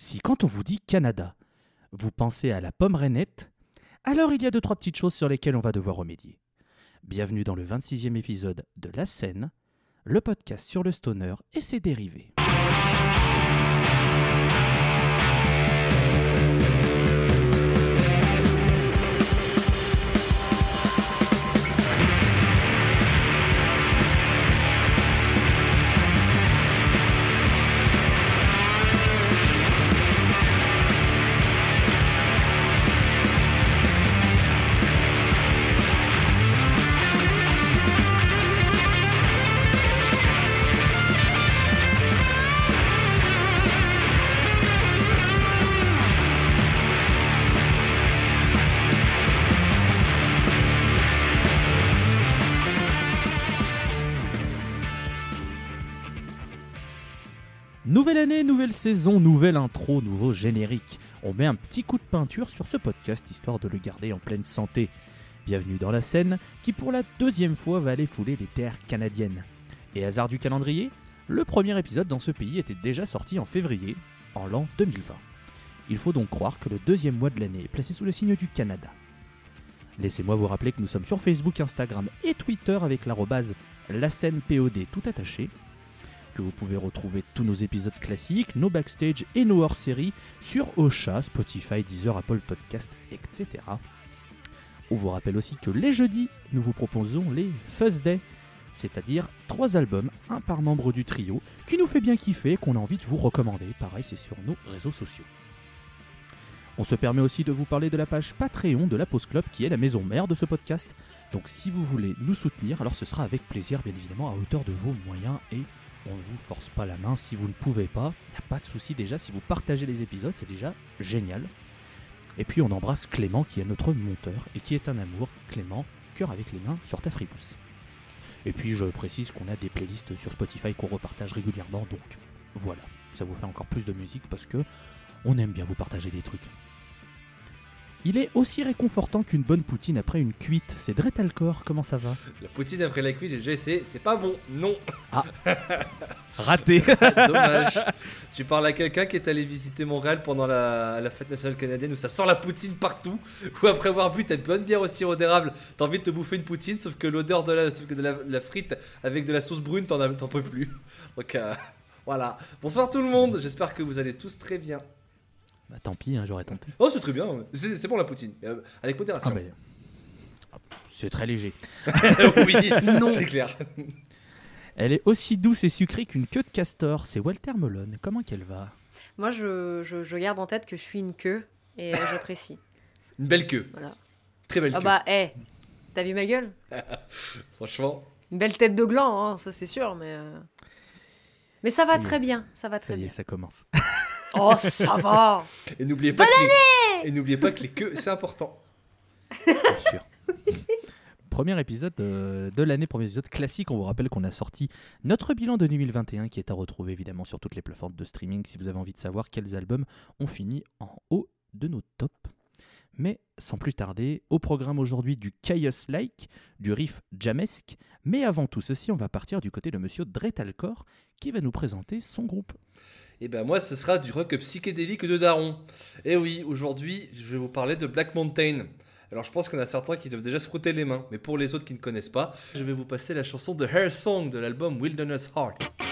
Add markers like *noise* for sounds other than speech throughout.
Si quand on vous dit Canada, vous pensez à la pomme rainette, alors il y a deux trois petites choses sur lesquelles on va devoir remédier. Bienvenue dans le 26e épisode de La Scène, le podcast sur le stoner et ses dérivés. Nouvelle année, nouvelle saison, nouvelle intro, nouveau générique. On met un petit coup de peinture sur ce podcast histoire de le garder en pleine santé. Bienvenue dans la scène qui pour la deuxième fois va aller fouler les terres canadiennes. Et hasard du calendrier, le premier épisode dans ce pays était déjà sorti en février, en l'an 2020. Il faut donc croire que le deuxième mois de l'année est placé sous le signe du Canada. Laissez-moi vous rappeler que nous sommes sur Facebook, Instagram et Twitter avec l'arrobase la scène POD tout attaché vous pouvez retrouver tous nos épisodes classiques, nos backstage et nos hors-séries sur Ocha, Spotify, Deezer, Apple Podcast, etc. On vous rappelle aussi que les jeudis, nous vous proposons les Fuzz Day, c'est-à-dire trois albums, un par membre du trio, qui nous fait bien kiffer et qu'on a envie de vous recommander. Pareil, c'est sur nos réseaux sociaux. On se permet aussi de vous parler de la page Patreon de la Pause Club, qui est la maison mère de ce podcast. Donc si vous voulez nous soutenir, alors ce sera avec plaisir, bien évidemment, à hauteur de vos moyens et on ne vous force pas la main si vous ne pouvez pas. Il n'y a pas de souci déjà, si vous partagez les épisodes, c'est déjà génial. Et puis on embrasse Clément qui est notre monteur et qui est un amour. Clément, cœur avec les mains sur ta fribousse. Et puis je précise qu'on a des playlists sur Spotify qu'on repartage régulièrement, donc voilà, ça vous fait encore plus de musique parce que on aime bien vous partager des trucs. Il est aussi réconfortant qu'une bonne poutine après une cuite. C'est Dretalcor, comment ça va? La poutine après la cuite, j'ai déjà essayé, c'est pas bon, non. *laughs* Raté Dommage. tu parles à quelqu'un qui est allé visiter Montréal pendant la, la fête nationale canadienne où ça sent la poutine partout, *laughs* où après avoir bu ta bonne bière au sirop d'érable, t'as envie de te bouffer une poutine, sauf que l'odeur de la, sauf que de la, la frite avec de la sauce brune, t'en peux plus. *laughs* Donc euh, voilà. Bonsoir tout le monde, j'espère que vous allez tous très bien. Bah tant pis, hein, j'aurais tenté. Oh, c'est très bien, c'est c'est bon la poutine, euh, avec modération. Ah, mais- C'est très léger. *laughs* oui, c'est clair. Elle est aussi douce et sucrée qu'une queue de castor. C'est Walter Melon. Comment qu'elle va? Moi, je, je, je garde en tête que je suis une queue et euh, j'apprécie. *laughs* Une belle queue, Voilà. très belle Ah queue. bah, hé, t'as vu ma gueule? *laughs* Franchement. Une belle tête de gland, hein, ça c'est sûr, mais. euh, Mais ça va Ça très bien, ça va Ça très y est, bien. ça commence. Oh, ça va Et n'oubliez pas, que les... Et n'oubliez pas que les queues, c'est important. Bien sûr. Premier épisode euh, de l'année, premier épisode classique. On vous rappelle qu'on a sorti notre bilan de 2021 qui est à retrouver évidemment sur toutes les plateformes de streaming si vous avez envie de savoir quels albums ont fini en haut de nos tops. Mais sans plus tarder, au programme aujourd'hui du Chaos Like, du riff jamesque. Mais avant tout ceci, on va partir du côté de monsieur Dretalcor qui va nous présenter son groupe. Et ben moi, ce sera du rock psychédélique de Daron. Et oui, aujourd'hui, je vais vous parler de Black Mountain. Alors je pense en a certains qui doivent déjà se frotter les mains, mais pour les autres qui ne connaissent pas, je vais vous passer la chanson de Hair Song de l'album Wilderness Heart.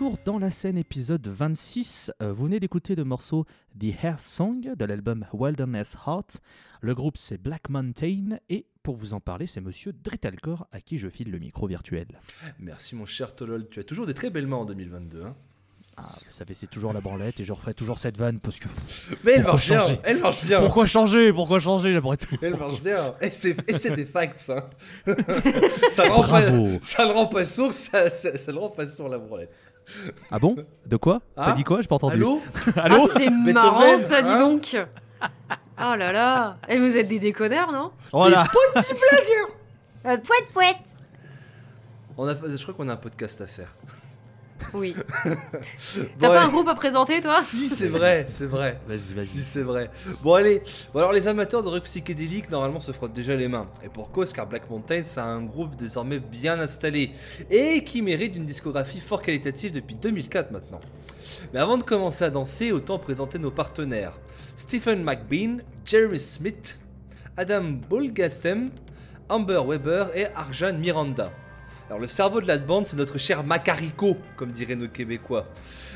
Retour dans la scène épisode 26. Euh, vous venez d'écouter le morceau The Hair Song de l'album Wilderness Heart. Le groupe c'est Black Mountain et pour vous en parler c'est monsieur Dritalcor à qui je file le micro virtuel. Merci mon cher Tolol, tu as toujours des très belles mains en 2022. Hein. Ah, vous savez c'est toujours la branlette et je referai toujours cette vanne parce que Mais elle marche bien, elle marche bien. pourquoi changer Pourquoi changer j'aimerais tout. Elle marche bien. Et c'est des facts, ça. *laughs* ça, le rend pas, ça le rend pas sourd, ça, ça, ça le rend pas sourd la branlette. Ah bon? De quoi? Ah T'as dit quoi? J'ai pas entendu. Allô? *laughs* Allô? Ah, c'est *laughs* marrant ça, dis hein donc. Oh là là. Et vous êtes des déconneurs, non? Voilà. euh, Pouette, pouette. On a, Je crois qu'on a un podcast à faire. Oui. Bon, *laughs* T'as pas un groupe à présenter, toi? Si, c'est vrai, c'est vrai. Vas-y, vas-y. Si, c'est vrai. Bon, allez. Bon, alors, les amateurs de rock psychédélique, normalement, se frottent déjà les mains. Et pour cause, car Black Mountain, c'est un groupe désormais bien installé et qui mérite une discographie fort qualitative depuis 2004 maintenant. Mais avant de commencer à danser, autant présenter nos partenaires. Stephen McBean, Jeremy Smith, Adam Bolgasem, Amber Weber et Arjan Miranda. Alors le cerveau de la bande, c'est notre cher Macarico, comme diraient nos Québécois.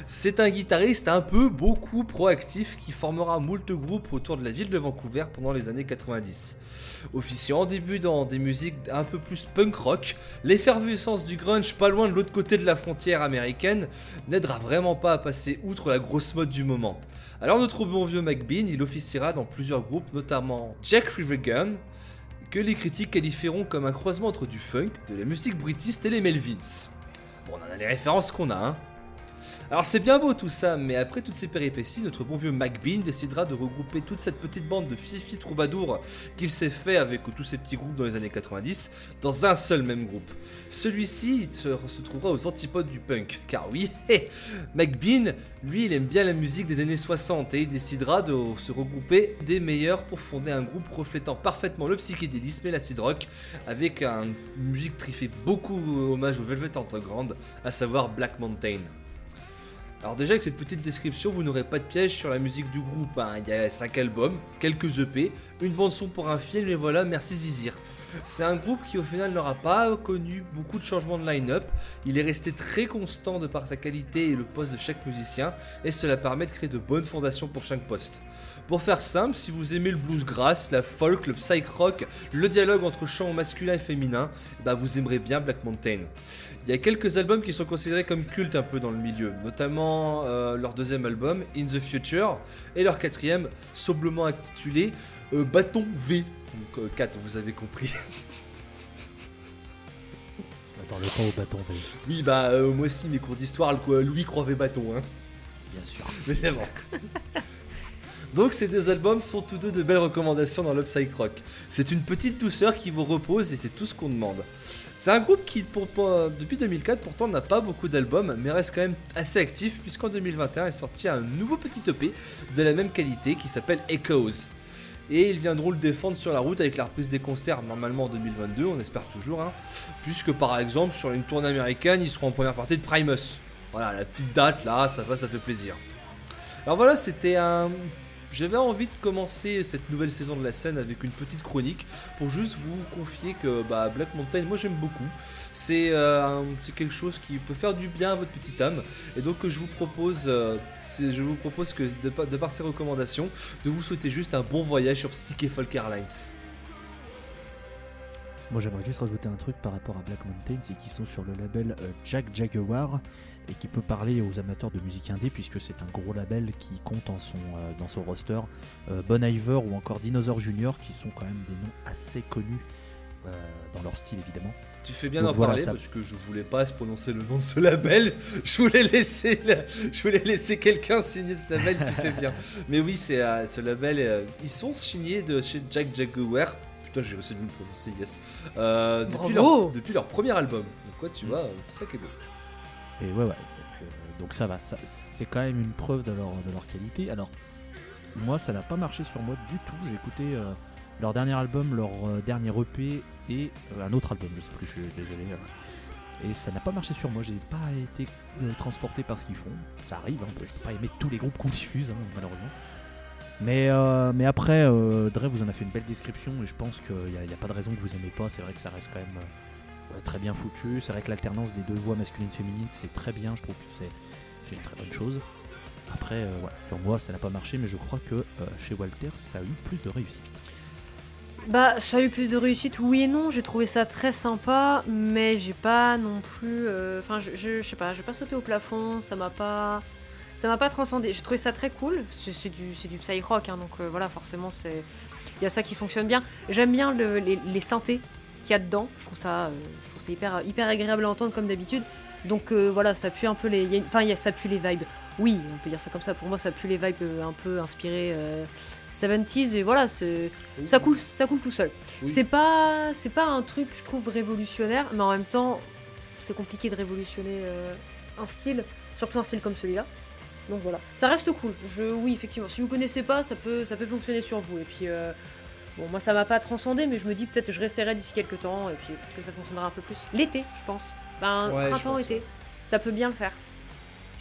C'est un guitariste un peu beaucoup proactif qui formera moult groupes autour de la ville de Vancouver pendant les années 90. Officiant en début dans des musiques un peu plus punk rock, l'effervescence du grunge pas loin de l'autre côté de la frontière américaine n'aidera vraiment pas à passer outre la grosse mode du moment. Alors notre bon vieux McBean, il officiera dans plusieurs groupes, notamment Jack Rivergun, que les critiques qualifieront comme un croisement entre du funk, de la musique britiste et les Melvins. Bon, on en a les références qu'on a, hein. Alors c'est bien beau tout ça, mais après toutes ces péripéties, notre bon vieux McBean décidera de regrouper toute cette petite bande de fifi troubadours qu'il s'est fait avec tous ces petits groupes dans les années 90 dans un seul même groupe. Celui-ci se, trouvera aux antipodes du punk, car oui, *laughs* McBean, lui, il aime bien la musique des années 60 et il décidera de se regrouper des meilleurs pour fonder un groupe reflétant parfaitement le psychédélisme et l'acid rock avec un- une musique qui fait beaucoup hommage au Velvet Underground, à savoir Black Mountain. Alors déjà avec cette petite description, vous n'aurez pas de piège sur la musique du groupe. hein. Il y a 5 albums, quelques EP, une bande son pour un film et voilà, merci Zizir. C'est un groupe qui au final n'aura pas connu beaucoup de changements de line-up. Il est resté très constant de par sa qualité et le poste de chaque musicien et cela permet de créer de bonnes fondations pour chaque poste. Pour faire simple, si vous aimez le blues grass, la folk, le psych rock, le dialogue entre chants masculin et féminin, bah vous aimerez bien Black Mountain. Il y a quelques albums qui sont considérés comme cultes un peu dans le milieu, notamment euh, leur deuxième album, In the Future, et leur quatrième, soblement intitulé euh, Bâton V. Donc 4, vous avez compris. *laughs* Attends, le temps au bâton V. Oui, bah euh, moi aussi, mes cours d'histoire, Louis Croivet Bâton, hein. Bien sûr. Mais c'est bon. *laughs* Donc ces deux albums sont tous deux de belles recommandations dans l'Upside Rock. C'est une petite douceur qui vous repose et c'est tout ce qu'on demande. C'est un groupe qui, pour- depuis 2004, pourtant n'a pas beaucoup d'albums, mais reste quand même assez actif, puisqu'en 2021 est sorti un nouveau petit EP de la même qualité qui s'appelle Echoes. Et ils viendront le défendre sur la route avec la reprise des concerts, normalement en 2022, on espère toujours, hein, puisque par exemple sur une tournée américaine, ils seront en première partie de Primus. Voilà, la petite date là, ça va, ça fait plaisir. Alors voilà, c'était un. J'avais envie de commencer cette nouvelle saison de la scène avec une petite chronique pour juste vous confier que bah, Black Mountain, moi j'aime beaucoup. C'est euh, c'est quelque chose qui peut faire du bien à votre petite âme. Et donc je vous propose, euh, je vous propose que de, par- de par ces recommandations, de vous souhaiter juste un bon voyage sur Psyche Folk Airlines. Moi j'aimerais juste rajouter un truc par rapport à Black Mountain, c'est qu'ils sont sur le label euh, Jack Jaguar et qui peut parler aux amateurs de musique indé puisque c'est un gros label qui compte en son, euh, dans son roster euh, Bon Iver ou encore Dinosaur Junior qui sont quand même des noms assez connus euh, dans leur style évidemment. Tu fais bien d'en voilà, parler ça- parce que je voulais pas se prononcer le nom de ce label. *laughs* Je voulais laisser, la- je voulais laisser quelqu'un signer ce label. Tu fais bien. *laughs* Mais oui, c'est euh, ce label. ils sont signés de chez Jack Jaguar. Putain, j'ai réussi de me prononcer. Yes. Euh, depuis, leur, depuis leur premier album. Donc quoi, tu vois, euh, tout ça qui est beau. Et ouais, ouais. Donc, euh, ça va, c'est quand même une preuve de leur, qualité. Alors, moi, ça n'a pas marché sur moi du tout. J'ai écouté euh, leur dernier album, leur euh, dernier EP et un autre album, je sais plus, je suis désolé. euh. et ça n'a pas marché sur moi. J'ai pas été transporté par ce qu'ils font. Ça arrive, hein, je peux pas aimer tous les groupes qu'on diffuse, hein, malheureusement. Mais, mais après, euh, Dre vous en a fait une belle description et je pense qu'il n'y a, a pas de raison que vous aimez pas. C'est vrai que ça reste quand même très bien foutu. C'est vrai que l'alternance des deux voix masculines féminines, c'est très bien. Je trouve que c'est une très bonne chose. Après, euh, voilà, sur moi, ça n'a pas marché, mais je crois que euh, chez Walter, ça a eu plus de réussite. Bah, ça a eu plus de réussite, oui et non. J'ai trouvé ça très sympa, mais j'ai pas non plus. euh, Enfin, je, je, sais pas, j'ai pas sauté au plafond, ça m'a pas. Ça m'a pas transcendé. J'ai trouvé ça très cool. C'est du, du psych rock, hein, donc euh, voilà, forcément, c'est. Il y a ça qui fonctionne bien. J'aime bien le- les, les synthés qu'il y a dedans. Je trouve ça, euh, je trouve ça hyper, hyper agréable à entendre comme d'habitude. Donc euh, voilà, ça pue un peu les. Enfin, il y a- ça pue les vibes. Oui, on peut dire ça comme ça. Pour moi, ça pue les vibes euh, un peu inspirées euh, 70s. Et voilà. Ça coule, ça coule tout seul. Oui. C'est pas, c'est pas un truc, je trouve, révolutionnaire, mais en même temps, c'est compliqué de révolutionner euh, un style, surtout un style comme celui-là. Donc voilà, ça reste cool. Je, oui, effectivement, si vous connaissez pas, ça peut, ça peut fonctionner sur vous. Et puis, euh, bon, moi, ça m'a pas transcendé, mais je me dis peut-être je réessayerai d'ici quelques temps, et puis peut-être que ça fonctionnera un peu plus. L'été, je pense. Ben, Ouais, printemps, été, ça peut bien le faire.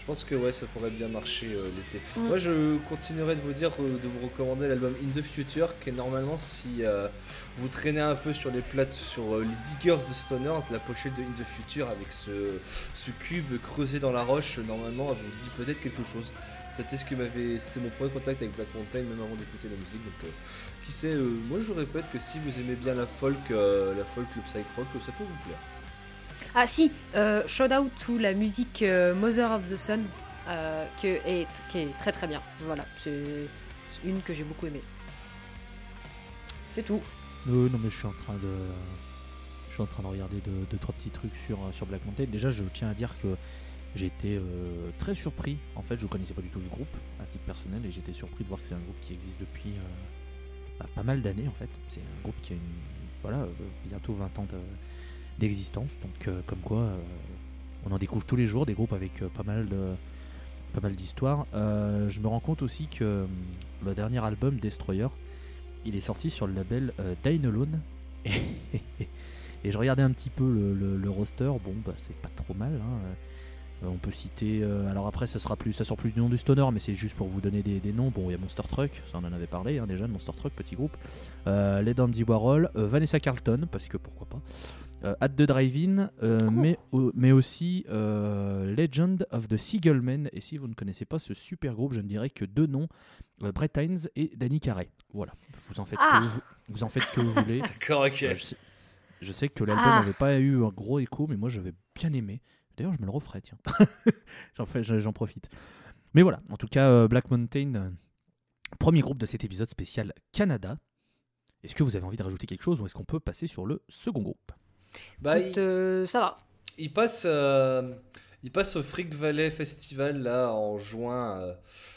Je pense que ouais, ça pourrait bien marcher euh, l'été. Mm. Moi, je continuerai de vous dire, euh, de vous recommander l'album In the Future, qui est normalement, si euh, vous traînez un peu sur les plates, sur les diggers de Stoner, la pochette de In the Future avec ce, ce cube creusé dans la roche, normalement, elle vous dit peut-être quelque chose. C'était ce que m'avait, c'était mon premier contact avec Black Mountain, même avant d'écouter la musique. Donc, qui sait, moi, je vous répète que si vous aimez bien la folk, la folk, le psych rock, ça peut vous plaire. Ah si, euh, shout out to la musique euh, Mother of the Sun, euh, est, qui est très très bien. Voilà, c'est une que j'ai beaucoup aimée. C'est tout. Euh, non, mais je suis en train de. Je suis en train de regarder deux, deux, trois petits trucs sur, sur Black Mountain. Déjà, je tiens à dire que euh, très surpris. En fait, je connaissais pas du tout ce groupe à titre personnel et j'étais surpris de voir que c'est un groupe qui existe depuis bah, pas mal d'années en fait. C'est un groupe qui a une, voilà, bientôt 20 ans de- d'existence. Donc, euh, comme quoi, euh, on en découvre tous les jours des groupes avec euh, pas mal de pas mal d'histoires. Je me rends compte aussi que le dernier album Destroyer, il est sorti sur le label Dine Alone. *laughs* Et, je regardais un petit peu le, roster. Bon, bah c'est pas trop mal. hein. On peut citer. alors après, ça sera plus, ça sort plus du nom du stoner, mais c'est juste pour vous donner des, noms. Bon, il y a Monster Truck, ça on en avait parlé hein, déjà, de Monster Truck, petit groupe. Les Dandy Warhol, Vanessa Carlton, parce que pourquoi pas. Euh, At the Drive-In, euh, Oh. mais, au- mais aussi euh, Legend of the Seagullmen. Et si vous ne connaissez pas ce super groupe, je ne dirais que deux noms Brett Hines et Danny Carey. Voilà, vous en faites, Ah. que, vous, vous en faites que vous voulez. *laughs* D'accord, ok. Je, sais, je sais que l'album Ah. n'avait pas eu un gros écho, mais moi j'avais bien aimé. D'ailleurs, je me le referai, tiens. *laughs* j'en, fais- j'en profite. Mais voilà, en tout cas, euh, Black Mountain, euh, premier groupe de cet épisode spécial Canada. Est-ce que vous avez envie de rajouter quelque chose ou est-ce qu'on peut passer sur le second groupe? Bah, euh, ça va. Il passe, euh, il passe au Freak Valley Festival là en juin. euh,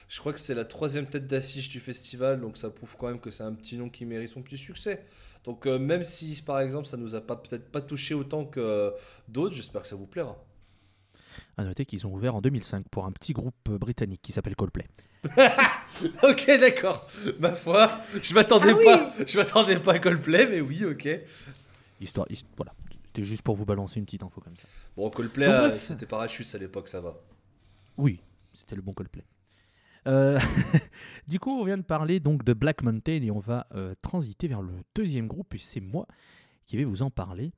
je crois que c'est la troisième tête d'affiche du festival, donc ça prouve quand même que c'est un petit nom qui mérite son petit succès. Donc euh, même si par exemple ça nous a pas peut-être pas touché autant que euh, d'autres, j'espère que ça vous plaira. À noter qu'ils ont ouvert en 2005 pour un petit groupe britannique qui s'appelle Coldplay. *laughs* ok, d'accord. Ma foi, je m'attendais Ah oui. pas, je m'attendais pas à Coldplay, mais oui, ok. Histoire, hist- voilà, c'était juste pour vous balancer une petite info comme ça. Bon, Coldplay, Donc, euh, bref. c'était parachute à l'époque, ça va. Oui, c'était le bon Coldplay. Euh, *laughs* du coup, on vient de parler donc de Black Mountain et on va euh, transiter vers le deuxième groupe et c'est moi qui vais vous en parler.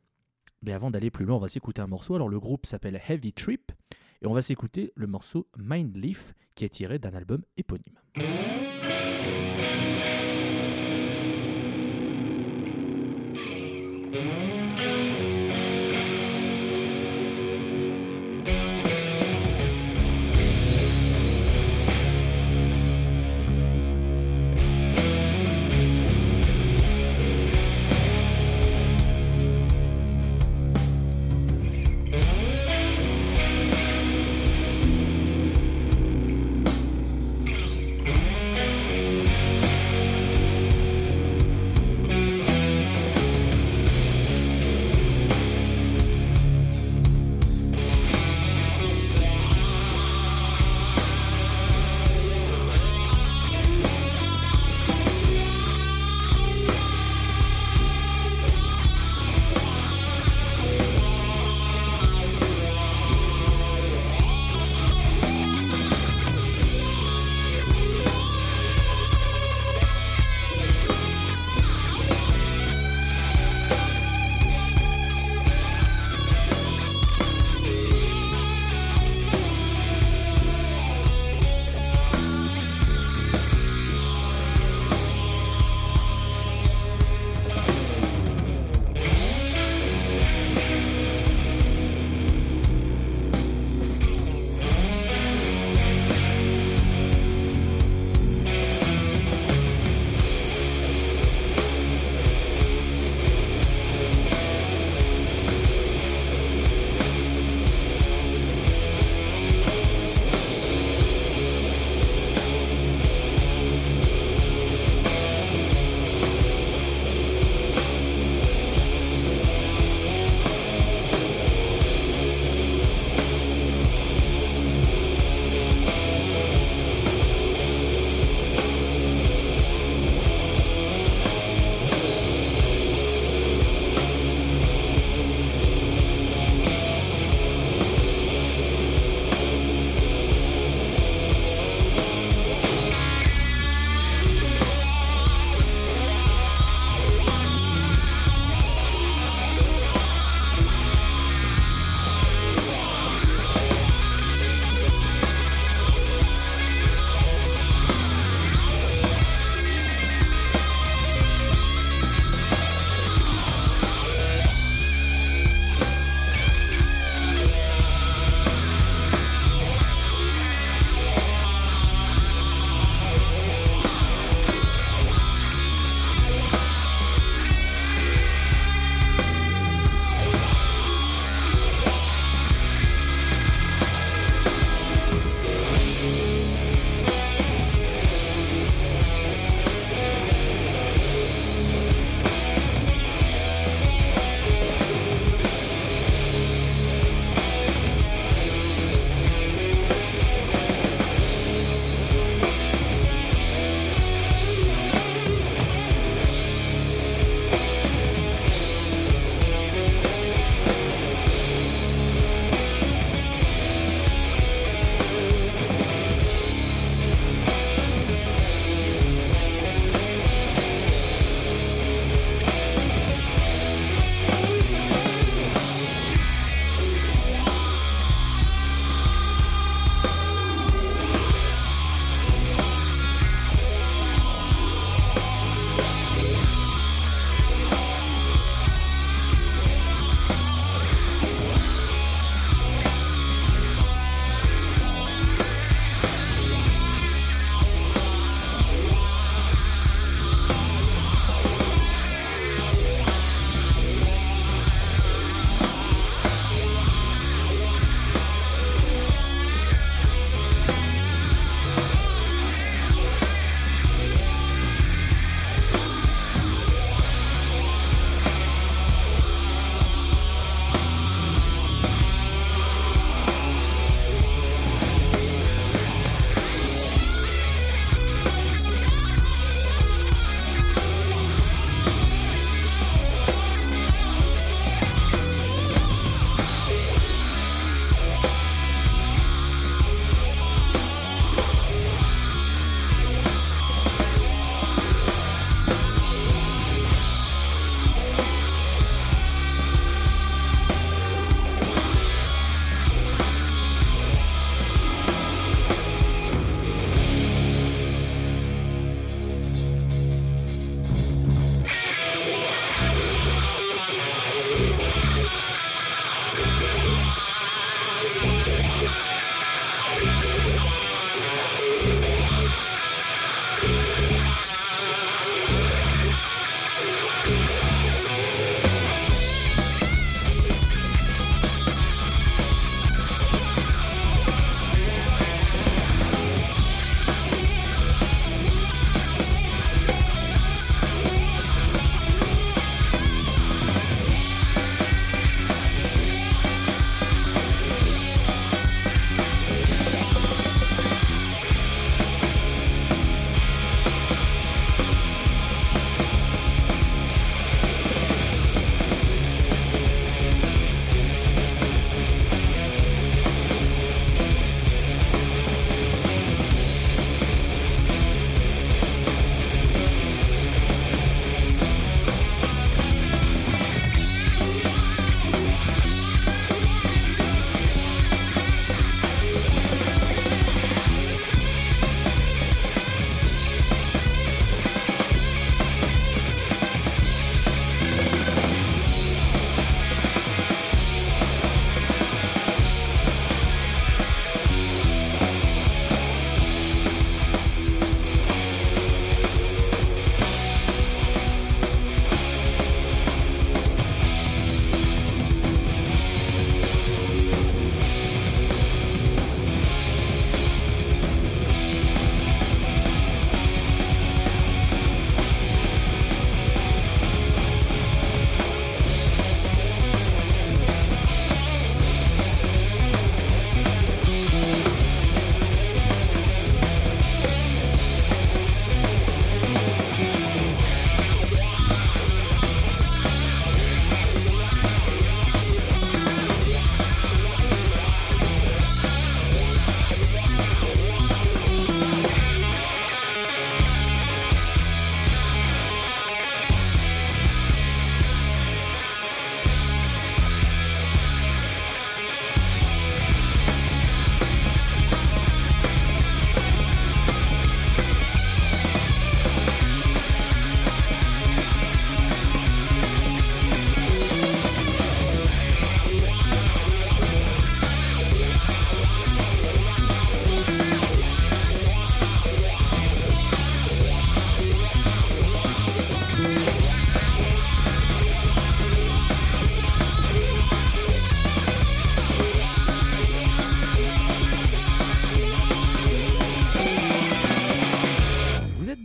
Mais avant d'aller plus loin, on va s'écouter un morceau. Alors le groupe s'appelle Heavy Trip et on va s'écouter le morceau Mind Leaf qui est tiré d'un album éponyme.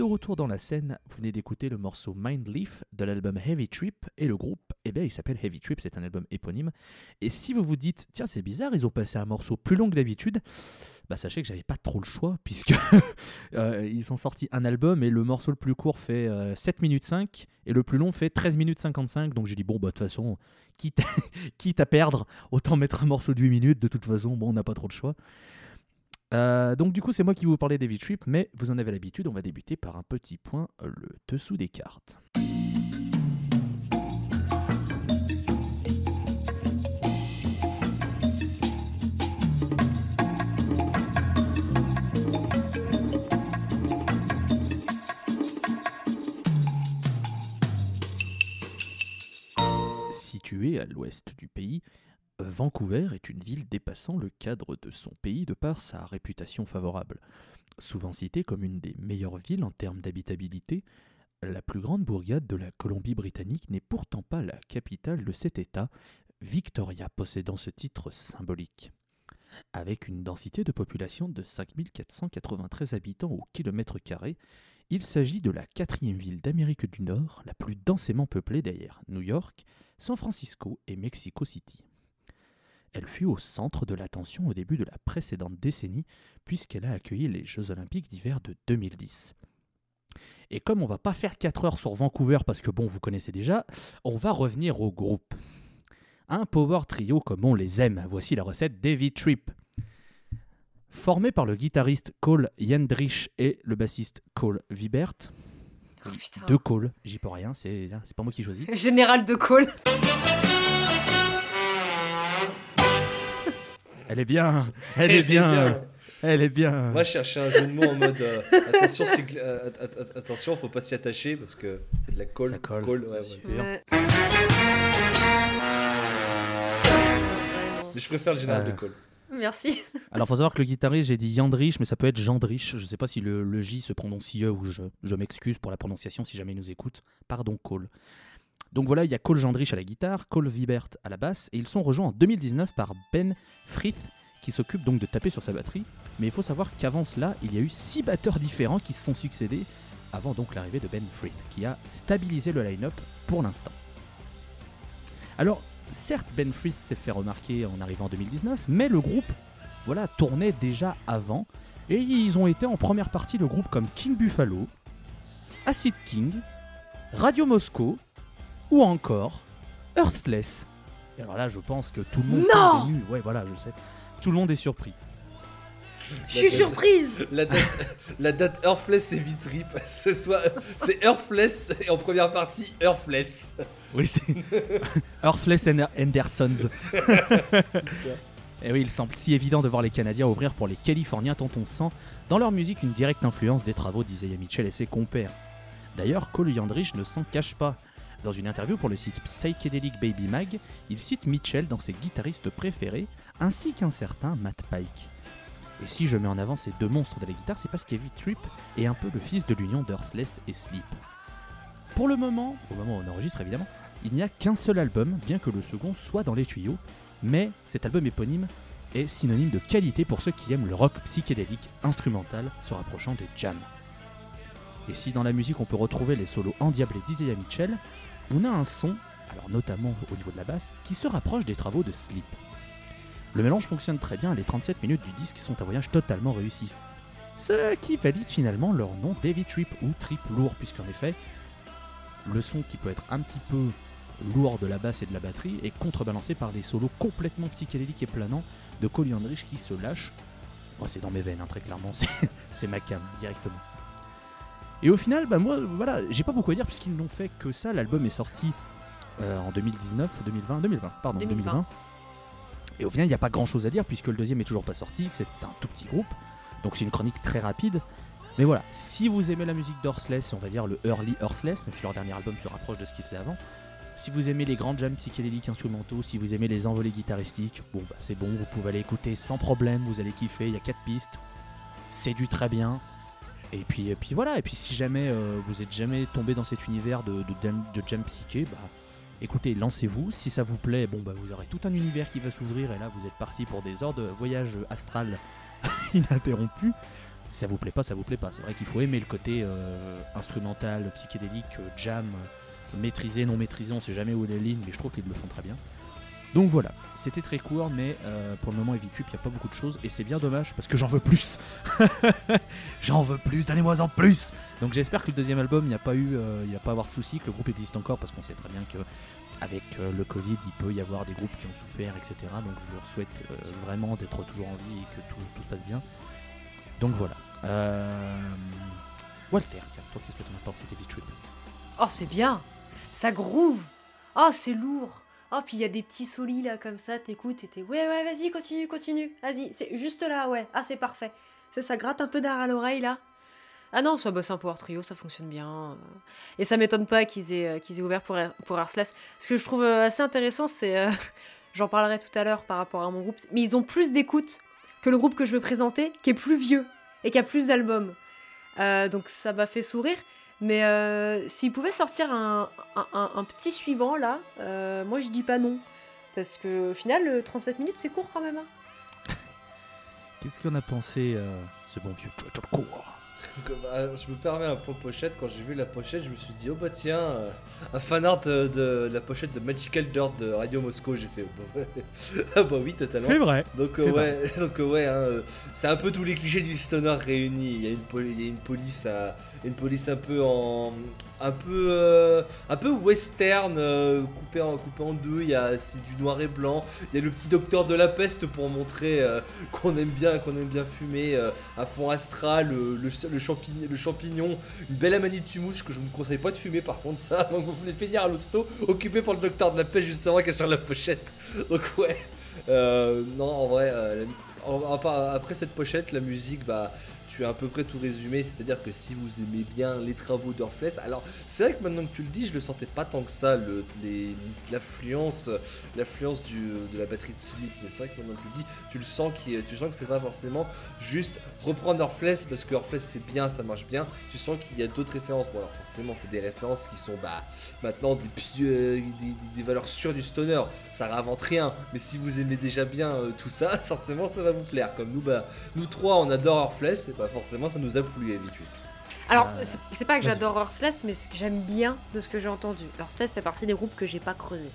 Retour dans la scène, vous venez d'écouter le morceau Mind Leaf de l'album Heavy Trip et le groupe, eh bien, il s'appelle Heavy Trip, c'est un album éponyme. Et si vous vous dites, tiens, c'est bizarre, ils ont passé un morceau plus long que d'habitude, bah sachez que j'avais pas trop le choix *laughs* puisque euh, ils ont sorti un album et le morceau le plus court fait euh, 7 minutes 5 et le plus long fait 13 minutes 55. Donc j'ai dit, bon, bah de toute façon, quitte, à *laughs* perdre, autant mettre un morceau de 8 minutes. De toute façon, bon, on n'a pas trop de choix. Euh, donc du coup, c'est moi qui vous parler d'Heavy Trip, mais vous en avez l'habitude, on va débuter par un petit point, le dessous des cartes. Située à l'ouest du pays, Vancouver est une ville dépassant le cadre de son pays de par sa réputation favorable. Souvent citée comme une des meilleures villes en termes d'habitabilité, la plus grande bourgade de la Colombie-Britannique n'est pourtant pas la capitale de cet État, Victoria possédant ce titre symbolique. Avec une densité de population de 5493 habitants au kilomètre carré, il s'agit de la quatrième ville d'Amérique du Nord, la plus densément peuplée derrière New York, San Francisco et Mexico City. Elle fut au centre de l'attention au début de la précédente décennie, puisqu'elle a accueilli les Jeux Olympiques d'hiver de 2010. Et comme on va pas faire 4 heures sur Vancouver parce que bon, vous connaissez déjà, on va revenir au groupe. Un power trio comme on les aime. Voici la recette d'Heavy Trip. Formé par le guitariste Cole Yandrich et le bassiste Cole Vibert. Oh. Deux Cole, j'y peux rien, c'est c'est pas moi qui choisis. *laughs* Général de Cole. Elle est bien, *laughs* elle Elle est bien, bien. elle est bien. Moi, je cherchais un jeu de mots en mode euh, attention, gl- euh, att- att- attention, faut pas s'y attacher parce que c'est de la colle. Ça colle, ouais, ouais. Mais je préfère le général Euh, de colle. Merci. *laughs* Alors, faut savoir que le guitariste, j'ai dit Yandrich, mais ça peut être Jandrich. Je sais pas si le, le J se prononce IE ou je. Je m'excuse pour la prononciation si jamais il nous écoute. Pardon, Cole. Donc voilà, il y a Cole Jandrich à la guitare, Cole Vibert à la basse, et ils sont rejoints en 2019 par Ben Frith, qui s'occupe donc de taper sur sa batterie. Mais il faut savoir qu'avant cela, il y a eu six batteurs différents qui se sont succédés, avant donc l'arrivée de Ben Frith, qui a stabilisé le line-up pour l'instant. Alors, certes, Ben Frith s'est fait remarquer en arrivant en 2019, mais le groupe voilà, tournait déjà avant, et ils ont été en première partie de groupes comme King Buffalo, Acid King, Radio Moscow, ou encore Earthless. Et alors là, je pense que tout le monde Non est venu. Ouais, voilà, je sais. Tout le monde est surpris. Je suis surprise. La date, *laughs* la date Earthless et Vitrip. *laughs* Ce soir, c'est Earthless et en première partie Earthless. Oui, c'est *laughs* Earthless and Andersons. Et oui, il semble si évident de voir les Canadiens ouvrir pour les Californiens tant on sent dans leur musique une directe influence des travaux d'Isaiah Mitchell et ses compères. D'ailleurs, Cole Yandrich ne s'en cache pas. Dans une interview pour le site Psychedelic Baby Mag, il cite Mitchell dans ses guitaristes préférés, ainsi qu'un certain Matt Pike. Et si je mets en avant ces deux monstres de la guitare, c'est parce qu'Heavy Trip est un peu le fils de l'union d'Earthless et Sleep. Pour le moment, au moment où on enregistre évidemment, il n'y a qu'un seul album, bien que le second soit dans les tuyaux, mais cet album éponyme est synonyme de qualité pour ceux qui aiment le rock psychédélique instrumental se rapprochant des jams. Et si dans la musique on peut retrouver les solos endiablés d'Isaiah Mitchell, on a un son, alors notamment au niveau de la basse, qui se rapproche des travaux de Sleep. Le mélange fonctionne très bien les 37 minutes du disque sont un voyage totalement réussi. Ce qui valide finalement leur nom Davy Trip ou Trip lourd, puisqu'en effet, le son qui peut être un petit peu lourd de la basse et de la batterie est contrebalancé par des solos complètement psychédéliques et planants de Cole Yandrich qui se lâche. Oh, c'est dans mes veines, hein, très clairement, *laughs* c'est ma cam directement. Et au final, bah moi, voilà, j'ai pas beaucoup à dire puisqu'ils n'ont fait que ça. L'album est sorti euh, en 2019, 2020, 2020, pardon, 2020. 2020. Et au final, il n'y a pas grand chose à dire puisque le deuxième est toujours pas sorti, c'est un tout petit groupe. Donc c'est une chronique très rapide. Mais voilà, si vous aimez la musique d'Earthless, on va dire le early Earthless, même si leur dernier album se rapproche de ce qu'ils faisaient avant, si vous aimez les grands jams psychédéliques instrumentaux, si vous aimez les envolées guitaristiques, bon bah c'est bon, vous pouvez aller écouter sans problème, vous allez kiffer, il y a 4 pistes, c'est du très bien. Et puis, et puis voilà, et puis si jamais euh, vous êtes jamais tombé dans cet univers de, jam- psyché, bah écoutez, lancez-vous, si ça vous plaît, bon bah vous aurez tout un univers qui va s'ouvrir et là vous êtes parti pour des de voyage astral *laughs* ininterrompu. Si ça vous plaît pas, ça vous plaît pas. C'est vrai qu'il faut aimer le côté euh, instrumental, psychédélique, euh, jam, maîtrisé, non maîtrisé, on sait jamais où est la ligne, mais je trouve qu'ils le font très bien. Donc voilà, c'était très court, mais euh, pour le moment, Trip, il n'y a pas beaucoup de choses, et c'est bien dommage parce que j'en veux plus. *laughs* j'en veux plus, donnez-moi en plus. Donc j'espère que le deuxième album, il n'y a pas eu, euh, il n'y a pas avoir de soucis, que le groupe existe encore, parce qu'on sait très bien que avec euh, le Covid, il peut y avoir des groupes qui ont souffert, etc. Donc je leur souhaite vraiment d'être toujours en vie et que tout, se passe bien. Donc voilà. Walter, toi, qu'est-ce que tu en Oh, c'est bien. Ça groove. Oh, c'est lourd. Oh, puis il y a des petits solis là comme ça, t'écoutes et t'es ouais, ouais, vas-y, continue, continue. Vas-y, c'est juste là, ouais. Ah, c'est parfait. Ça, ça gratte un peu d'air à l'oreille là. Ah non, ça, bah, c'est un power trio, ça fonctionne bien. Et ça m'étonne pas qu'ils aient, euh, aient ouvert pour, pour. Ce que je trouve euh, assez intéressant, c'est. euh, *laughs* J'en parlerai tout à l'heure par rapport à mon groupe. Mais ils ont plus d'écoute que le groupe que je veux présenter, qui est plus vieux et qui a plus d'albums. Donc ça m'a fait sourire. Mais euh, s'ils pouvaient sortir un, un- un- un petit suivant là, euh, moi je dis pas non. Parce que au final, euh, 37 minutes c'est court quand même. hein. *laughs* Qu'est-ce qu'on a pensé, euh, ce bon vieux Court euh, je me permets un peu pochette. Quand j'ai vu la pochette, je me suis dit, oh bah tiens, euh, un fanart de, de la pochette de Magical Dirt de Radio Moscow. J'ai fait, oh, bah, ouais. *laughs* ah bah oui, totalement. vrai. Donc euh, C'est ouais, *laughs* donc euh, ouais, hein, euh, c'est un peu tous les clichés du stoner réunis. Il y a une, poli- il y a une police, à, une police un peu en, un peu, euh, un peu western, euh, coupé en, coupé deux. Il y a c'est du noir et blanc. Il y a le petit docteur de la peste pour montrer euh, qu'on aime bien, qu'on aime bien fumer. euh, un fond astral, le, champignon, le champignon, une belle amanitue-mouche que je ne vous conseille pas de fumer par contre ça. *laughs* Donc vous venez finir à l'hosto, occupé par le docteur de la peste justement qui est sur la pochette. *laughs* Donc ouais. Non, en vrai, après cette pochette, la musique, bah, tu as à peu près tout résumé. C'est-à-dire que si vous aimez bien les travaux d'Orfless, alors c'est vrai que maintenant que tu le dis, je le sentais pas tant que ça, l'affluence, l'affluence de la batterie de Slip. Mais c'est vrai que maintenant que tu le dis, tu le sens, qui, tu sens que c'est pas forcément juste reprendre Orfless parce que Orfless c'est bien, ça marche bien. Tu sens qu'il y a d'autres références. Bon, alors forcément, c'est des références qui sont bah, maintenant des, euh, des valeurs sûres du stoner. Ça réinvente rien. Mais si vous aimez déjà bien euh, tout ça, *laughs* forcément, ça va vous plaire. Comme nous, bah, nous trois, on adore Orfless, et bah forcément, ça nous a plu habitué. Alors, Euh, c'est- c'est pas que j'adore Earthless, mais ce que j'aime bien de ce que j'ai entendu. Earthless fait partie des groupes que j'ai pas creusé.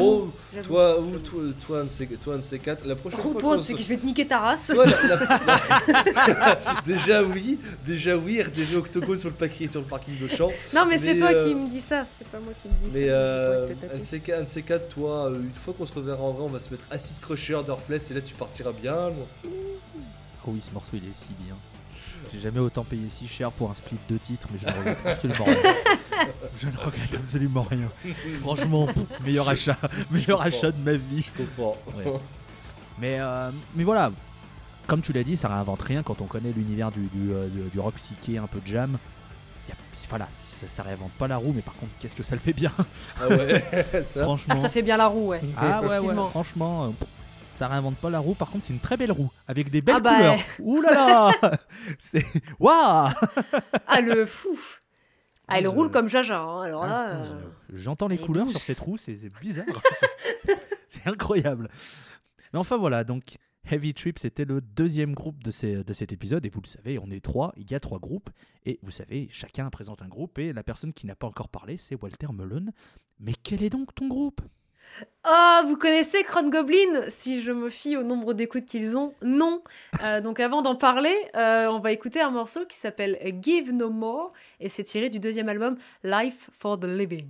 Oh, toi, ou toi, toi, un de ces, toi, un de ces quatre, la prochaine Oh, fois toi, se- que je vais te niquer ta race. Toi, la- *laughs* la- déjà oui, déjà oui, RDV Octogone sur le parking, sur le parking de champ. Non, mais c'est Mais, toi euh, qui me dis ça, c'est pas moi qui me dis ça. Mais euh, un, de ces, quatre- un de ces quatre, toi, euh, une fois qu'on se reverra en vrai, on va se mettre Acid Crusher d'Orfless et là tu partiras bien loin. Oh oui, ce morceau il est si bien. J'ai jamais autant payé si cher pour un split de titres, mais je ne regrette absolument rien. Je ne regrette absolument rien. Franchement, meilleur achat, meilleur achat de ma vie. Je comprends. Ouais. Mais, euh, mais voilà, comme tu l'as dit, ça réinvente rien quand on connaît l'univers du, du, euh, du- du rock psyché, un peu de jam. Y a- voilà, ça, ça réinvente pas la roue, mais par contre, qu'est-ce que ça le fait bien, Ah ouais, *laughs* ça. franchement. Ah, ça fait bien la roue, ouais. Ah ouais, ouais, franchement, euh, ça réinvente pas la roue. Par contre, c'est une très belle roue avec des belles Ah bah, couleurs. Ouh là là *laughs* C'est waouh Ah, le fou Ah, il je- roule comme Jaja, hein, alors Ah, là... euh, je- J'entends les elle couleurs douce. sur cette roue, c'est c'est bizarre. *laughs* *laughs* c'est incroyable. Mais enfin voilà, donc Heavy Trip, c'était le deuxième groupe de, ces- de cet épisode. Et vous le savez, on est trois, il y a trois groupes. Et vous savez, chacun présente un groupe. Et la personne qui n'a pas encore parlé, c'est Walter Mullen. Mais quel est donc ton groupe? Ah, vous connaissez Crown Goblin? Si je me fie au nombre d'écoutes qu'ils ont, non. Euh, donc avant d'en parler, euh, on va écouter un morceau qui s'appelle Give No More et c'est tiré du deuxième album Life for the Living.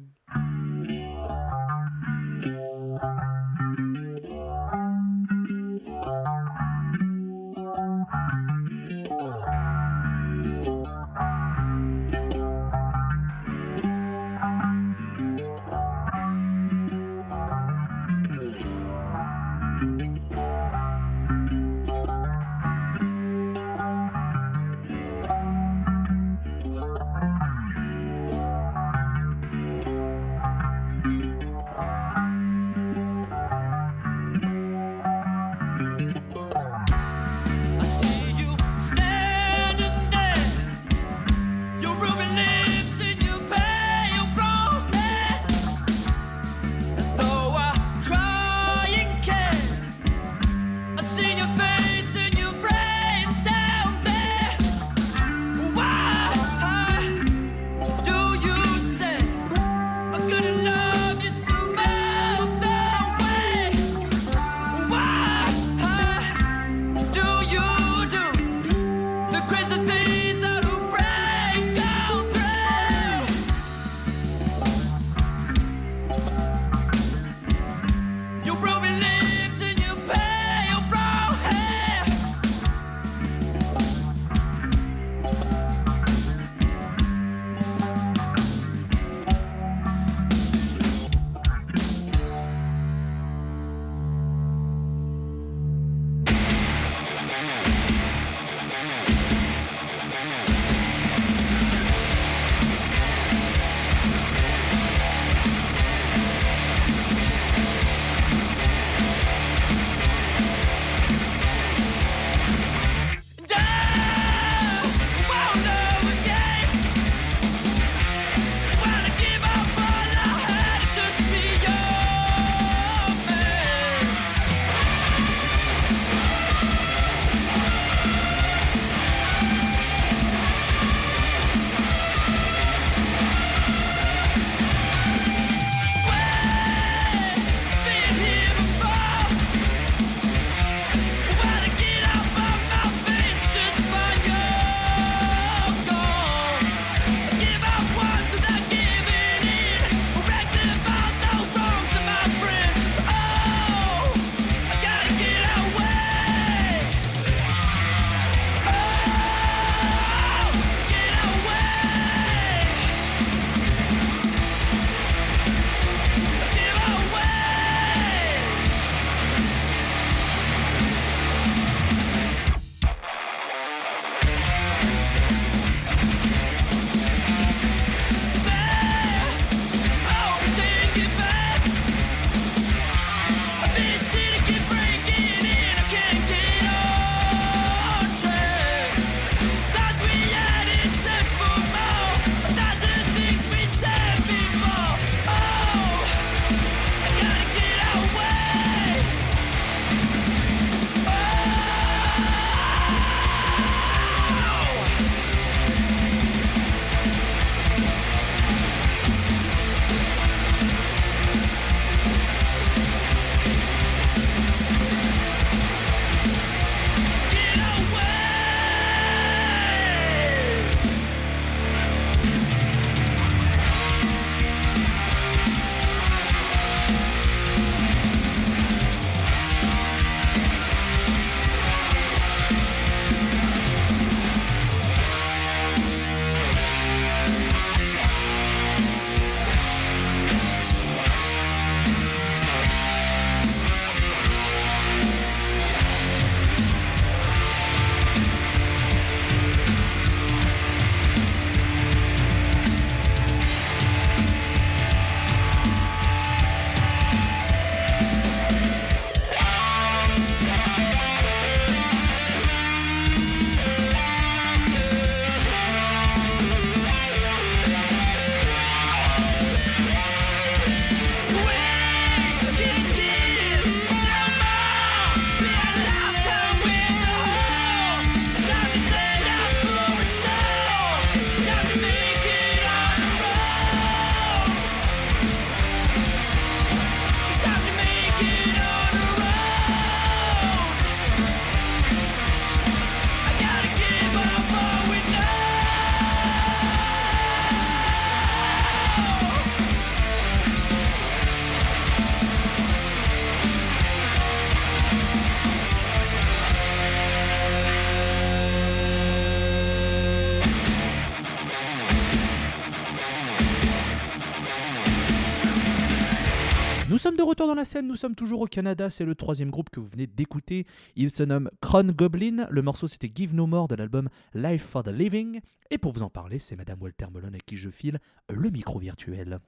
De retour dans la scène, nous sommes toujours au Canada, c'est le troisième groupe que vous venez d'écouter. Il se nomme Kron Goblin, le morceau c'était Give No More de l'album Life for the Living. Et pour vous en parler, c'est Madame Walter Melon à qui je file le micro virtuel.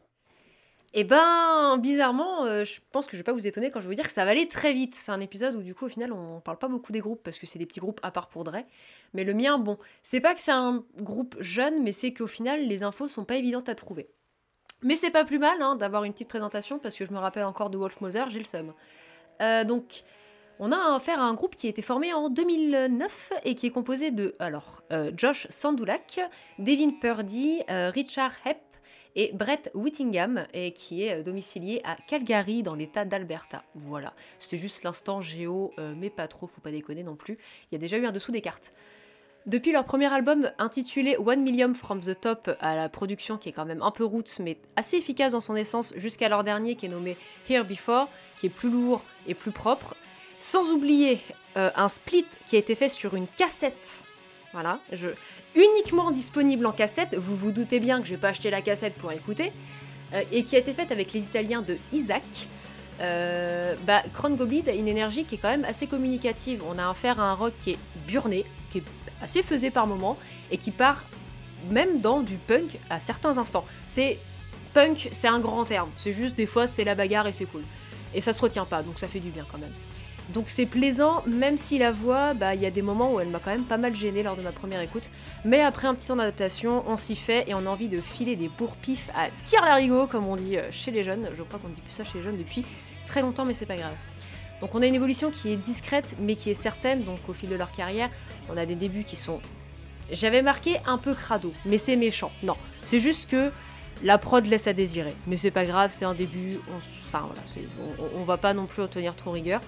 Et ben, bizarrement, euh, je pense que je vais pas vous étonner quand je vais vous dire que ça va aller très vite. C'est un épisode où du coup, au final, on parle pas beaucoup des groupes parce que c'est des petits groupes à part pour Dre. Mais le mien, bon, c'est pas que c'est un groupe jeune, mais c'est qu'au final, les infos sont pas évidentes à trouver. Mais c'est pas plus mal hein, d'avoir une petite présentation parce que je me rappelle encore de Wolf Mother, j'ai le seum. Euh, donc, on a affaire à un groupe qui a été formé en 2009 et qui est composé de alors euh, Josh Sandulak, Devin Purdy, euh, Richard Hepp et Brett Whittingham, et qui est domicilié à Calgary dans l'état d'Alberta. Voilà, c'était juste l'instant géo, mais pas trop, faut pas déconner non plus. Il y a déjà eu un dessous des cartes. Depuis leur premier album intitulé One Million from the Top à la production qui est quand même un peu roots mais assez efficace dans son essence jusqu'à leur dernier qui est nommé Here Before qui est plus lourd et plus propre. Sans oublier euh, un split qui a été fait sur une cassette. Voilà, je... uniquement disponible en cassette. Vous vous doutez bien que j'ai pas acheté la cassette pour écouter. Euh, et qui a été faite avec les Italiens de Isaac. Euh, bah, Kron Goblin a une énergie qui est quand même assez communicative. On a affaire à un rock qui est burné, qui est assez faisé par moments, et qui part même dans du punk à certains instants. C'est punk, c'est un grand terme. C'est juste des fois c'est la bagarre et c'est cool. Et ça se retient pas, donc ça fait du bien quand même. Donc c'est plaisant, même si la voix, bah, il y a des moments où elle m'a quand même pas mal gêné lors de ma première écoute. Mais après un petit temps d'adaptation, on s'y fait et on a envie de filer des bourre-pifs à tir larigot, comme on dit euh, chez les jeunes. Je crois qu'on dit plus ça chez les jeunes depuis très longtemps, mais c'est pas grave. Donc on a une évolution qui est discrète, mais qui est certaine. Donc au fil de leur carrière, on a des débuts qui sont... J'avais marqué un peu crado, mais c'est méchant. Non, c'est juste que la prod laisse à désirer. Mais c'est pas grave, c'est un début. on Enfin voilà, on va pas non plus en tenir trop rigueur.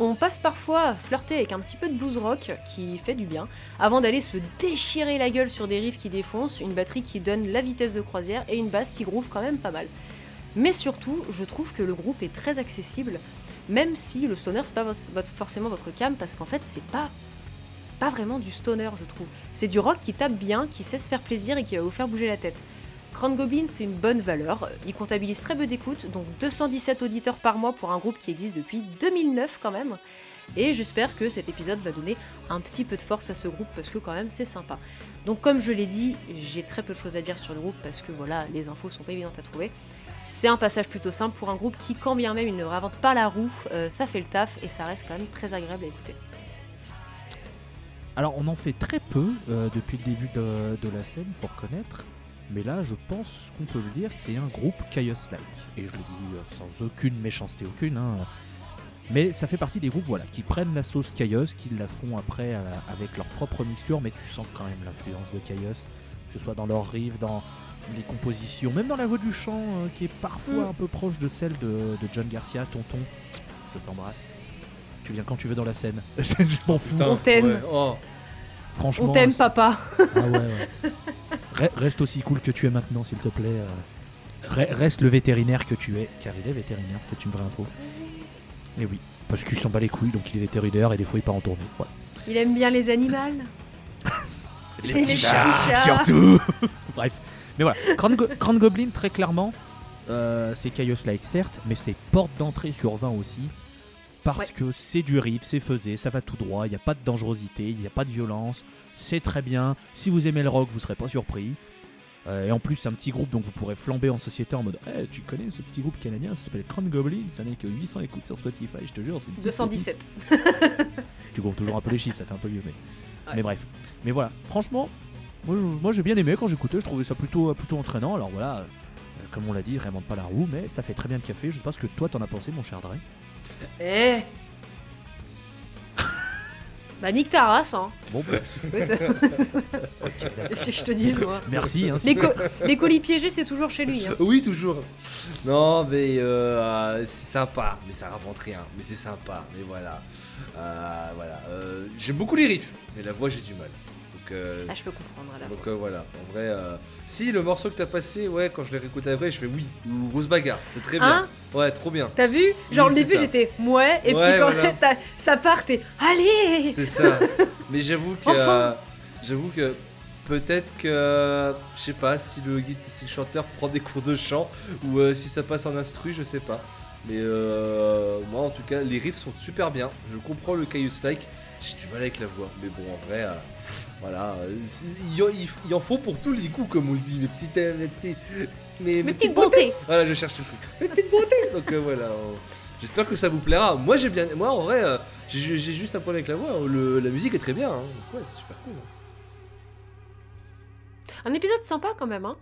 On passe parfois à flirter avec un petit peu de blues rock qui fait du bien, avant d'aller se déchirer la gueule sur des riffs qui défoncent, une batterie qui donne la vitesse de croisière et une basse qui groove quand même pas mal. Mais surtout, je trouve que le groupe est très accessible, même si le stoner c'est pas forcément votre cam, parce qu'en fait c'est pas pas vraiment du stoner, je trouve. C'est du rock qui tape bien, qui sait se faire plaisir et qui va vous faire bouger la tête. Crown Goblin, c'est une bonne valeur. Il comptabilise très peu d'écoute, donc 217 auditeurs par mois pour un groupe qui existe depuis 2009 quand même. Et j'espère que cet épisode va donner un petit peu de force à ce groupe parce que quand même c'est sympa. Donc comme je l'ai dit, j'ai très peu de choses à dire sur le groupe parce que voilà, les infos sont pas évidentes à trouver. C'est un passage plutôt simple pour un groupe qui, quand bien même il ne réinvente pas la roue, euh, ça fait le taf et ça reste quand même très agréable à écouter. Alors, on en fait très peu euh, depuis le début de, la scène, faut reconnaître. Mais là, je pense qu'on peut le dire, c'est un groupe Chaos-like. Et je le dis euh, sans aucune méchanceté aucune. hein. Mais ça fait partie des groupes voilà, qui prennent la sauce Chaos, qui la font après avec leur propre mixture, mais tu sens quand même l'influence de Chaos, que ce soit dans leur riff, dans les compositions, même dans la voix du chant, euh, qui est parfois Mm. un peu proche de celle de, de John Garcia, tonton. Je t'embrasse. Tu viens quand tu veux dans la scène. je m'en fous. Putain, On t'aime. ouais. Oh. Franchement. On t'aime papa ah ouais, ouais. Re- Reste aussi cool que tu es maintenant, s'il te plaît. euh. Re- Reste le vétérinaire que tu es, car il est vétérinaire, c'est une vraie info. Et oui, parce qu'il s'en bat les couilles, donc il est vétérinaire et des fois il part en tournée. Voilà. Il aime bien les animaux. *laughs* Les petits chats. chats. surtout *laughs* Bref. Mais voilà, Grand, Go- Grand Goblin, très clairement, euh, c'est Chaos Like, certes, mais c'est porte d'entrée sur 20 aussi. Parce Ouais. que c'est du riff, c'est faisé, ça va tout droit, il n'y a pas de dangerosité, il n'y a pas de violence, c'est très bien. Si vous aimez le rock, vous serez pas surpris. Euh, et en plus, c'est un petit groupe, donc vous pourrez flamber en société en mode Tu connais ce petit groupe canadien Ça s'appelle Crown Goblin, ça n'est que 800 écoutes sur Spotify, je te jure. c'est une petite 217. tu gonfles toujours un peu les chiffres, ça fait un peu vieux, mais, Ouais. mais bref. Mais voilà, franchement, moi, j'ai bien aimé quand j'écoutais, je trouvais ça plutôt, plutôt entraînant. Alors voilà, euh, comme on l'a dit, il réinvente pas la roue, mais ça fait très bien le café. Je sais pas ce que toi t'en as pensé, mon cher Dre. Eh *laughs* Bah nique ta race, hein. Bon, bah, si *laughs* je te dis, moi. merci. Hein, Les, co- les colis piégés, c'est toujours chez lui. hein. Oui, toujours. Non, mais euh, euh, c'est sympa, mais ça rapporte rien. Mais c'est sympa, mais voilà. Euh, voilà. Euh, J'aime beaucoup les riffs, mais la voix, j'ai du mal. Euh, Ah, je peux comprendre. là. donc euh, voilà. En vrai, euh, si le morceau que t'as passé, ouais, quand je l'ai réécouté après, je fais oui. Ou Rose Bagarre, c'est très bien. Hein ouais, trop bien. T'as vu Genre, Oui, le c'est début, j'étais ouais, et Ouais, puis quand voilà. *laughs* ça part, t'es allez C'est ça. *laughs* Mais j'avoue que. Enfin. j'avoue que. Peut-être que, je sais pas, si le, guide- si le chanteur prend des cours de chant ou si ça passe en instru, je sais pas. Mais euh, moi, en tout cas, les riffs sont super bien. Je comprends le Caius Like. J'ai du mal avec la voix, mais bon, en vrai, euh, voilà, euh, il, y en- faut pour tous les goûts, comme on le dit, mes petites, euh, mes petits- mes, Mes petites bontés Voilà, je cherchais le truc. Mes petites beautés *laughs* Donc euh, voilà. euh, J'espère que ça vous plaira. Moi, j'ai bien, moi, en vrai, euh, j'ai juste un problème avec la voix. Le- la musique est très bien. hein. Donc ouais, c'est super cool. Un épisode sympa quand même, hein.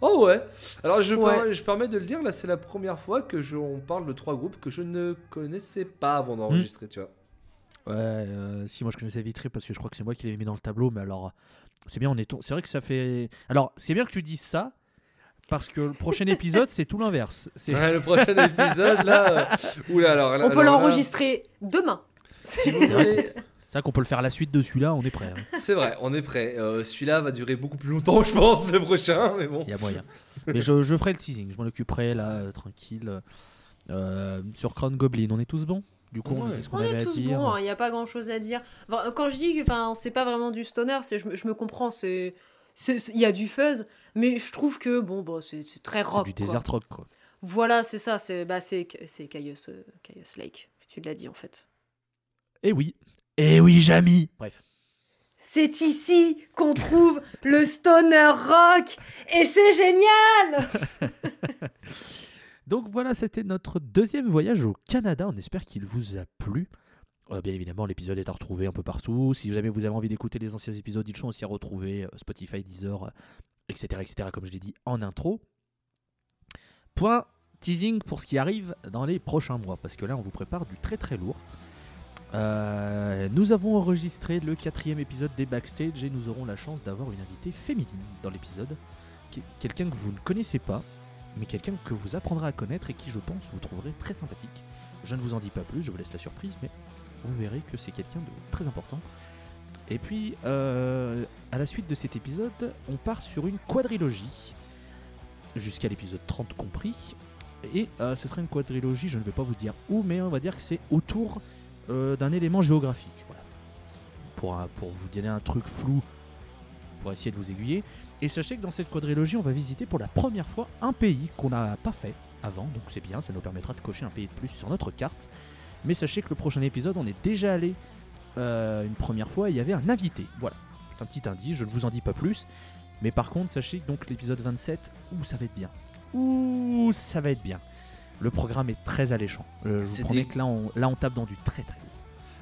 Oh ouais. Alors je, Ouais. per- je permets de le dire, là c'est la première fois que je, on parle de trois groupes que je ne connaissais pas avant d'enregistrer, tu vois. Ouais, euh, si moi je connaissais Vitré parce que je crois que c'est moi qui l'ai mis dans le tableau, mais alors c'est bien, on est c'est vrai que ça fait. Alors c'est bien que tu dises ça parce que le prochain *laughs* épisode c'est tout l'inverse. C'est Ouais, le prochain épisode là. euh, Oula alors. là- On peut alors là, l'enregistrer demain. Si vous voulez, c'est vrai qu'on peut le faire à la suite de celui-là, on est prêt. hein. c'est vrai, on est prêt. Euh, Celui-là va durer beaucoup plus longtemps, je pense, le prochain, mais bon. Il y a moyen. Mais je, je ferai le teasing, je m'en occuperai là, euh, tranquille. Euh, sur Crown Goblin, on est tous bons? Du coup, on Ouais. a dit ce qu'on On avait est à tous dire. bons, il n'y a pas grand chose à dire. Enfin, quand je dis que enfin, c'est pas vraiment du stoner, c'est je, me- je me comprends, c'est il y a du fuzz, mais je trouve que bon, bah, c'est c'est très C'est rock. du quoi. desert rock quoi. Voilà, c'est ça, c'est bah, c'est c'est Caius, euh, Caius Lake, tu l'as dit en fait. Eh oui. Eh oui, Jamy Bref. C'est ici qu'on trouve le stoner rock et c'est génial. *laughs* Donc voilà, c'était notre deuxième voyage au Canada. On espère qu'il vous a plu. Euh, bien évidemment, l'épisode est à retrouver un peu partout. Si jamais vous avez envie d'écouter les anciens épisodes, ils sont aussi à retrouver euh, Spotify, Deezer, euh, etc., etc., comme je l'ai dit en intro. Point teasing pour ce qui arrive dans les prochains mois, parce que là, on vous prépare du très très lourd. Nous avons enregistré le quatrième épisode des Backstage et nous aurons la chance d'avoir une invitée féminine dans l'épisode. Quelqu'un que vous ne connaissez pas, mais quelqu'un que vous apprendrez à connaître et qui, je pense, vous trouverez très sympathique. Je ne vous en dis pas plus, je vous laisse la surprise, mais vous verrez que c'est quelqu'un de très important. Et puis, euh, à la suite de cet épisode, on part sur une quadrilogie, jusqu'à l'épisode 30 compris. Et euh, ce sera une quadrilogie, je ne vais pas vous dire où, mais on va dire que c'est autour euh, d'un élément géographique. Voilà. Pour, pour vous donner un truc flou, pour essayer de vous aiguiller. Et sachez que dans cette quadrilogie, on va visiter pour la première fois un pays qu'on n'a pas fait avant, donc c'est bien, ça nous permettra de cocher un pays de plus sur notre carte. Mais sachez que le prochain épisode, on est déjà allé euh, une première fois et il y avait un invité. Voilà, c'est un petit indice, je ne vous en dis pas plus. Mais par contre, sachez que donc l'épisode 27, ouh, ça va être bien. Ouh, ça va être bien. Le programme est très alléchant. Euh, je vous promets des- que là on, là, on tape dans du très très lourd.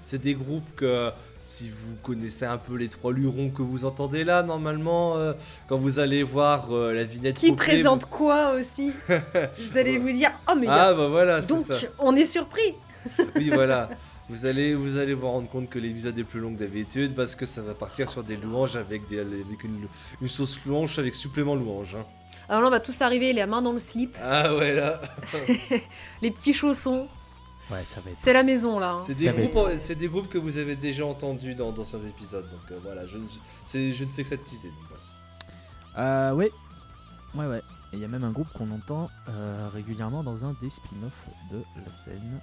C'est des groupes que si vous connaissez un peu les trois lurons que vous entendez là, normalement, euh, quand vous allez voir euh, la vignette Qui présente quoi aussi *laughs* Vous allez vous dire oh mais Ah bah voilà, donc ça. on est surpris. *laughs* Oui, voilà. Vous allez, vous allez vous rendre compte que l'épisode est plus long que d'habitude parce que ça va partir sur des louanges avec, des, avec une, une sauce louange avec supplément louange. hein. Alors là on va tous arriver les mains dans le slip, Ah ouais, là. *laughs* les petits chaussons, Ouais, ça va être. c'est la maison là. hein. C'est des, des groupes que vous avez déjà entendus dans d'anciens épisodes. Donc euh, voilà, je, je- c'est- je ne fais que ça de teaser. Euh, ouais. Ouais, ouais. Et il y a même un groupe qu'on entend euh, régulièrement dans un des spin-offs de la scène.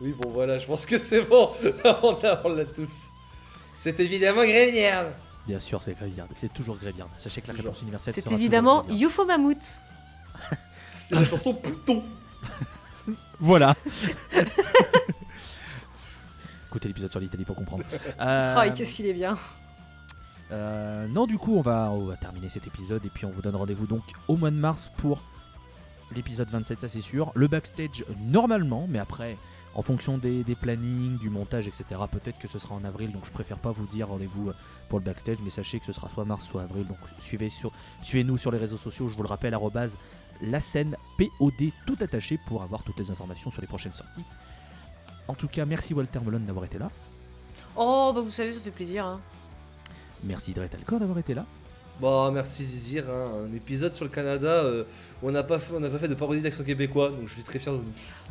Oui, bon voilà, je pense que c'est bon. *laughs* on l'a on l'a tous. C'est évidemment Grévière. Bien sûr, c'est Gréviard. C'est toujours Gréviard. Sachez que la Toujours. réponse universelle C'est sera évidemment Gréviard. Ufo Mammouth. *laughs* C'est la chanson Pouton. *laughs* Voilà. *laughs* Écoutez l'épisode sur l'Italie pour comprendre. Euh, Oh, qu'est-ce qu'il est bien. Euh, non, du coup, on va, on va terminer cet épisode et puis on vous donne rendez-vous donc au mois de mars pour l'épisode 27, ça c'est sûr. Le backstage, normalement, mais après, en fonction des, des plannings, du montage, etc., peut-être que ce sera en avril, donc je préfère pas vous dire rendez-vous euh, pour le backstage, mais sachez que ce sera soit mars, soit avril, donc suivez sur, suivez-nous sur les réseaux sociaux, je vous le rappelle, arrobase la scène POD tout attaché pour avoir toutes les informations sur les prochaines sorties. En tout cas, merci Walter Melon d'avoir été là. Oh bah vous savez ça fait plaisir. Hein. Merci Dret Alcor d'avoir été là. Bah merci Zizir, hein. un épisode sur le Canada. euh, on n'a pas fait, on n'a pas fait de parodie d'accent québécois, donc je suis très fier de nous.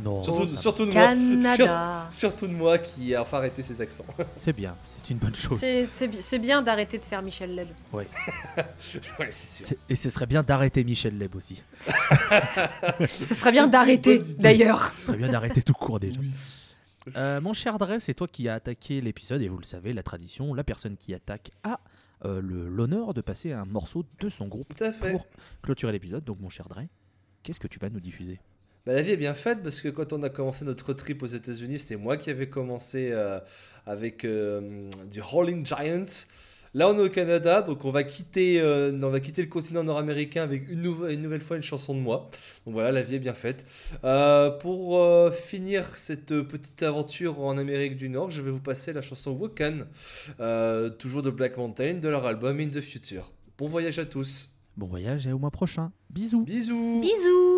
Non, surtout, ça- surtout de moi. Canada. Surtout de moi qui a enfin arrêté ses accents. *laughs* c'est bien, c'est une bonne chose. C'est- C'est bi- c'est bien d'arrêter de faire Michel Leb. *laughs* ouais, c'est sûr. Et ce serait bien d'arrêter Michel Leb aussi. *laughs* Ce serait bien d'arrêter d'ailleurs. Ce serait bien d'arrêter tout court déjà. Euh, mon cher Dre, c'est toi qui as attaqué l'épisode et vous le savez, la tradition, la personne qui attaque a euh, l'honneur de passer un morceau de son groupe Tout à fait. pour clôturer l'épisode. Donc, mon cher Dre, qu'est-ce que tu vas nous diffuser? Bah, la vie est bien faite parce que quand on a commencé notre trip aux États-Unis, c'était moi qui avais commencé euh, avec euh, du Rolling Giant. Là, on est au Canada, donc on va quitter, euh, on va quitter le continent nord-américain avec une, une nouvelle fois une chanson de moi. Donc voilà, la vie est bien faite. Euh, pour euh, finir cette petite aventure en Amérique du Nord, je vais vous passer la chanson Wokan, euh, toujours de Black Mountain, de leur album In the Future. Bon voyage à tous. Bon voyage et au mois prochain. Bisous Bisous. Bisous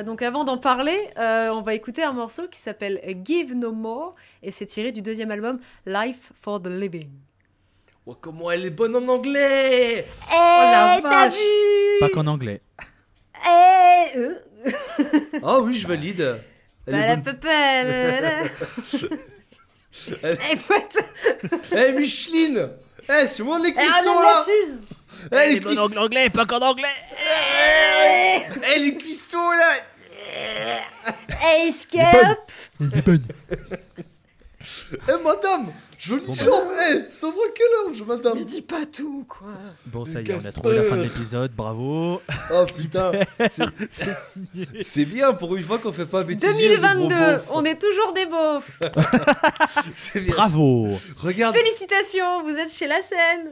Euh, donc avant d'en parler, euh, on va écouter un morceau qui s'appelle Give No More et c'est tiré du deuxième album Life for the Living. Oh, comment elle est bonne en anglais Eh, t'as vache. vu Pas qu'en anglais. Eh, euh. Ah oui, je valide. Elle est bonne. Palapapala. *laughs* Elle- Eh. Eh, Micheline Eh, c'est moi les Eh, cuissons là. Eh, les cuissons anglais, pas qu'en anglais. Eh, les cuissons là Escape. Eh, madame Jolie Bon, jambe Eh, ça va quel âge, madame Mais dis pas tout, quoi. Bon, ça y est, on a trouvé la fin de l'épisode, bravo. Oh putain c'est- C'est signé. C'est bien pour une fois qu'on fait pas gros 2022, beaufs. on est toujours des beaufs. *laughs* C'est bien. Bravo. Regarde Félicitations, vous êtes chez la scène.